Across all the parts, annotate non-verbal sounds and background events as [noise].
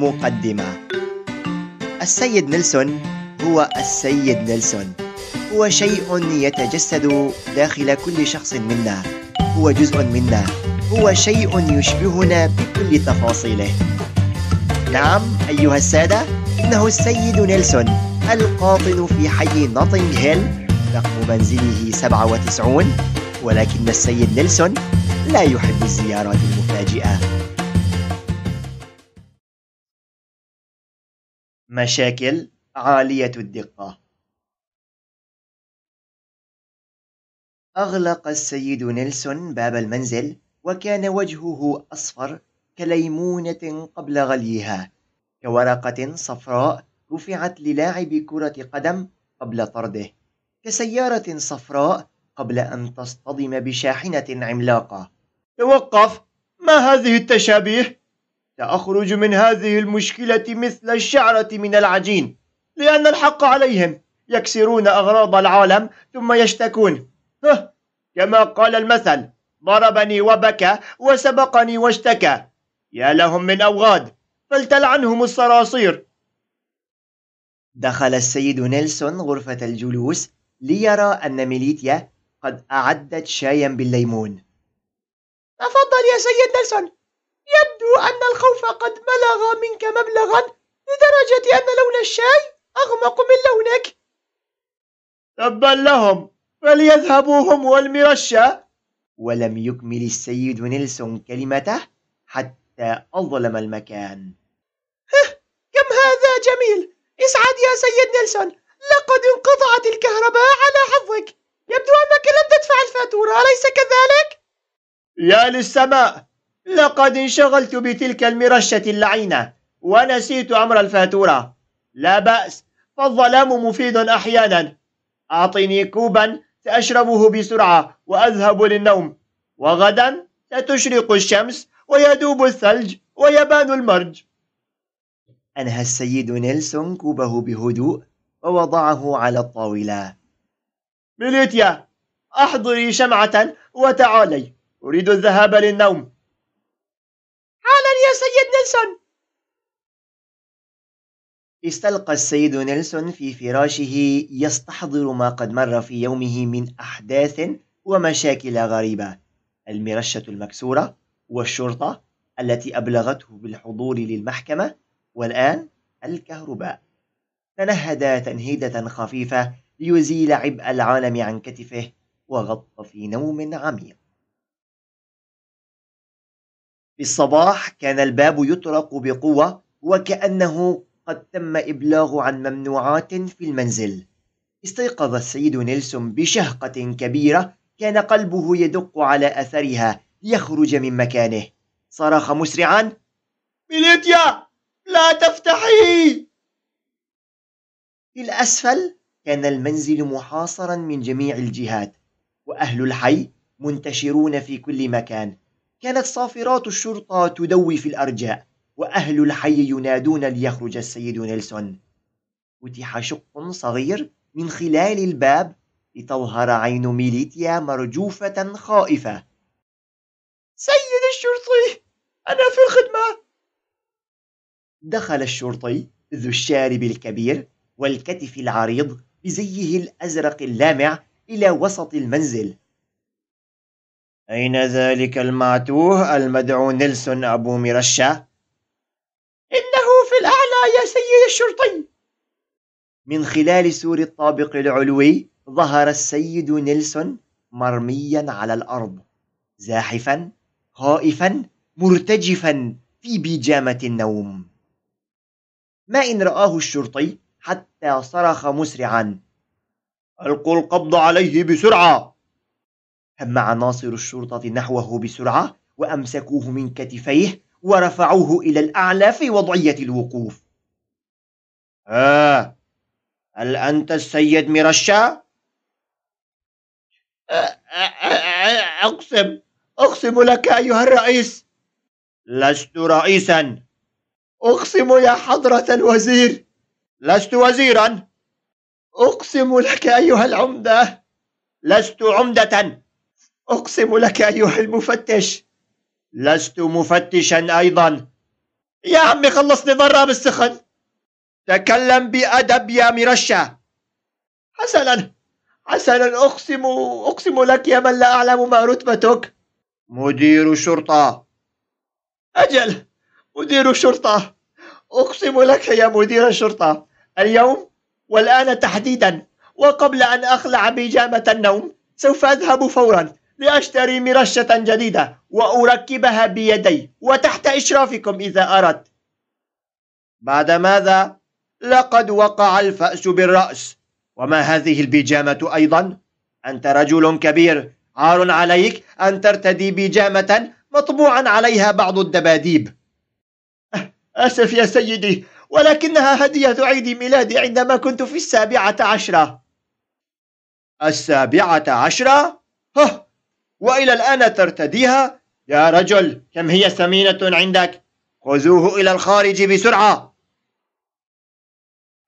مقدمة. السيد نيلسون هو السيد نيلسون. هو شيء يتجسد داخل كل شخص منا. هو جزء منا. هو شيء يشبهنا بكل تفاصيله. نعم أيها السادة إنه السيد نيلسون القاطن في حي نوتنغ هيل رقم منزله 97 ولكن السيد نيلسون لا يحب الزيارات المفاجئة. مشاكل عالية الدقة. أغلق السيد نيلسون باب المنزل وكان وجهه أصفر كليمونة قبل غليها. كورقة صفراء رفعت للاعب كرة قدم قبل طرده. كسيارة صفراء قبل أن تصطدم بشاحنة عملاقة. توقف! ما هذه التشابيه؟ سأخرج من هذه المشكلة مثل الشعرة من العجين لأن الحق عليهم. يكسرون أغراض العالم ثم يشتكون. كما قال المثل ضربني وبكى وسبقني واشتكى. يا لهم من أوغاد فلتلعنهم الصراصير. دخل السيد نيلسون غرفة الجلوس ليرى أن ميليتيا قد أعدت شايا بالليمون. تفضل يا سيد نيلسون. يبدو أن الخوف قد بلغ منك مبلغا لدرجة أن لون الشاي أغمق من لونك. تبا لهم فليذهبوا هم والمرشة. ولم يكمل السيد نيلسون كلمته حتى أظلم المكان. كم هذا جميل! اسعد يا سيد نيلسون! لقد انقطعت الكهرباء على حظك! يبدو أنك لم تدفع الفاتورة أليس كذلك؟ يا للسماء! لقد انشغلت بتلك المرشة اللعينة ونسيت أمر الفاتورة. لا بأس فالظلام مفيد أحيانا. أعطني كوبا سأشربه بسرعة وأذهب للنوم. وغدا ستشرق الشمس ويدوب الثلج ويبان المرج. أنهى السيد نيلسون كوبه بهدوء ووضعه على الطاولة. ميليتيا أحضري شمعة وتعالي. أريد الذهاب للنوم. نيلسون. استلقى السيد نيلسون في فراشه يستحضر ما قد مر في يومه من أحداث ومشاكل غريبة. المرشة المكسورة والشرطة التي أبلغته بالحضور للمحكمة والآن الكهرباء. تنهد تنهيدة خفيفة ليزيل عبء العالم عن كتفه وغط في نوم عميق. في الصباح كان الباب يطرق بقوة وكأنه قد تم إبلاغ عن ممنوعات في المنزل. استيقظ السيد نيلسون بشهقة كبيرة كان قلبه يدق على أثرها ليخرج من مكانه. صرخ مسرعا ميليتيا لا تفتحي! في الأسفل كان المنزل محاصرا من جميع الجهات وأهل الحي منتشرون في كل مكان. كانت صافرات الشرطة تدوي في الأرجاء وأهل الحي ينادون ليخرج السيد نيلسون. فتح شق صغير من خلال الباب لتظهر عين ميليتيا مرجوفة خائفة. سيد الشرطي أنا في الخدمة. دخل الشرطي ذو الشارب الكبير والكتف العريض بزيه الأزرق اللامع إلى وسط المنزل. أين ذلك المعتوه المدعو نيلسون أبو مرشة؟ إنه في الأعلى يا سيد الشرطي. من خلال سور الطابق العلوي ظهر السيد نيلسون مرميا على الأرض زاحفا خائفا مرتجفا في بيجامة النوم. ما إن رآه الشرطي حتى صرخ مسرعا. ألقوا القبض عليه بسرعة. هم عناصر الشرطة نحوه بسرعة وأمسكوه من كتفيه ورفعوه إلى الأعلى في وضعية الوقوف. آه هل أنت السيد مرشا؟ أقسم أقسم لك أيها الرئيس. لست رئيسا. أقسم يا حضرة الوزير. لست وزيرا. أقسم لك أيها العمدة. لست عمدة. أقسم لك أيها المفتش. لست مفتشا أيضا. يا عمي خلصني ضرة بالسخن. تكلم بأدب يا مرشة حسنا. حسنا. أقسم أقسم لك يا من لا أعلم ما رتبتك. مدير شرطة. أجل. مدير شرطة. أقسم لك يا مدير الشرطة. اليوم والآن تحديدا. وقبل أن أخلع بيجامة النوم سوف أذهب فورا. لأشتري مرشة جديدة وأركبها بيدي وتحت إشرافكم إذا أردت بعد ماذا؟ لقد وقع الفأس بالرأس وما هذه البيجامة أيضا؟ أنت رجل كبير عار عليك أن ترتدي بيجامة مطبوعا عليها بعض الدباديب [laughs] أسف يا سيدي ولكنها هدية عيد ميلادي عندما كنت في السابعة عشرة السابعة عشرة؟ هه وإلى الآن ترتديها؟ يا رجل كم هي ثمينة عندك؟ خذوه إلى الخارج بسرعة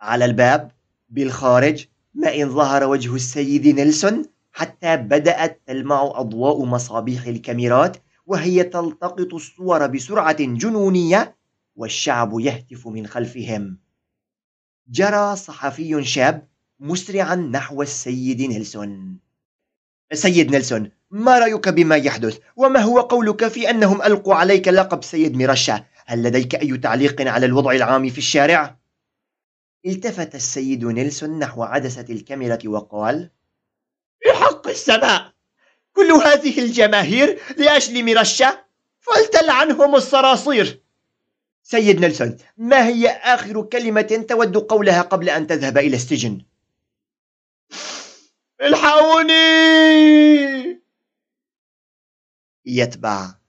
على الباب بالخارج ما إن ظهر وجه السيد نيلسون حتى بدأت تلمع أضواء مصابيح الكاميرات وهي تلتقط الصور بسرعة جنونية والشعب يهتف من خلفهم جرى صحفي شاب مسرعا نحو السيد نيلسون سيد نيلسون ما رأيك بما يحدث؟ وما هو قولك في أنهم ألقوا عليك لقب سيد مرشة هل لديك أي تعليق على الوضع العام في الشارع؟ التفت السيد نيلسون نحو عدسة الكاميرا وقال بحق السماء. كل هذه الجماهير لأجل مرشة فلتلعنهم الصراصير. سيد نيلسون ما هي آخر كلمة تود قولها قبل أن تذهب إلى السجن؟ الحقوني! je tvá.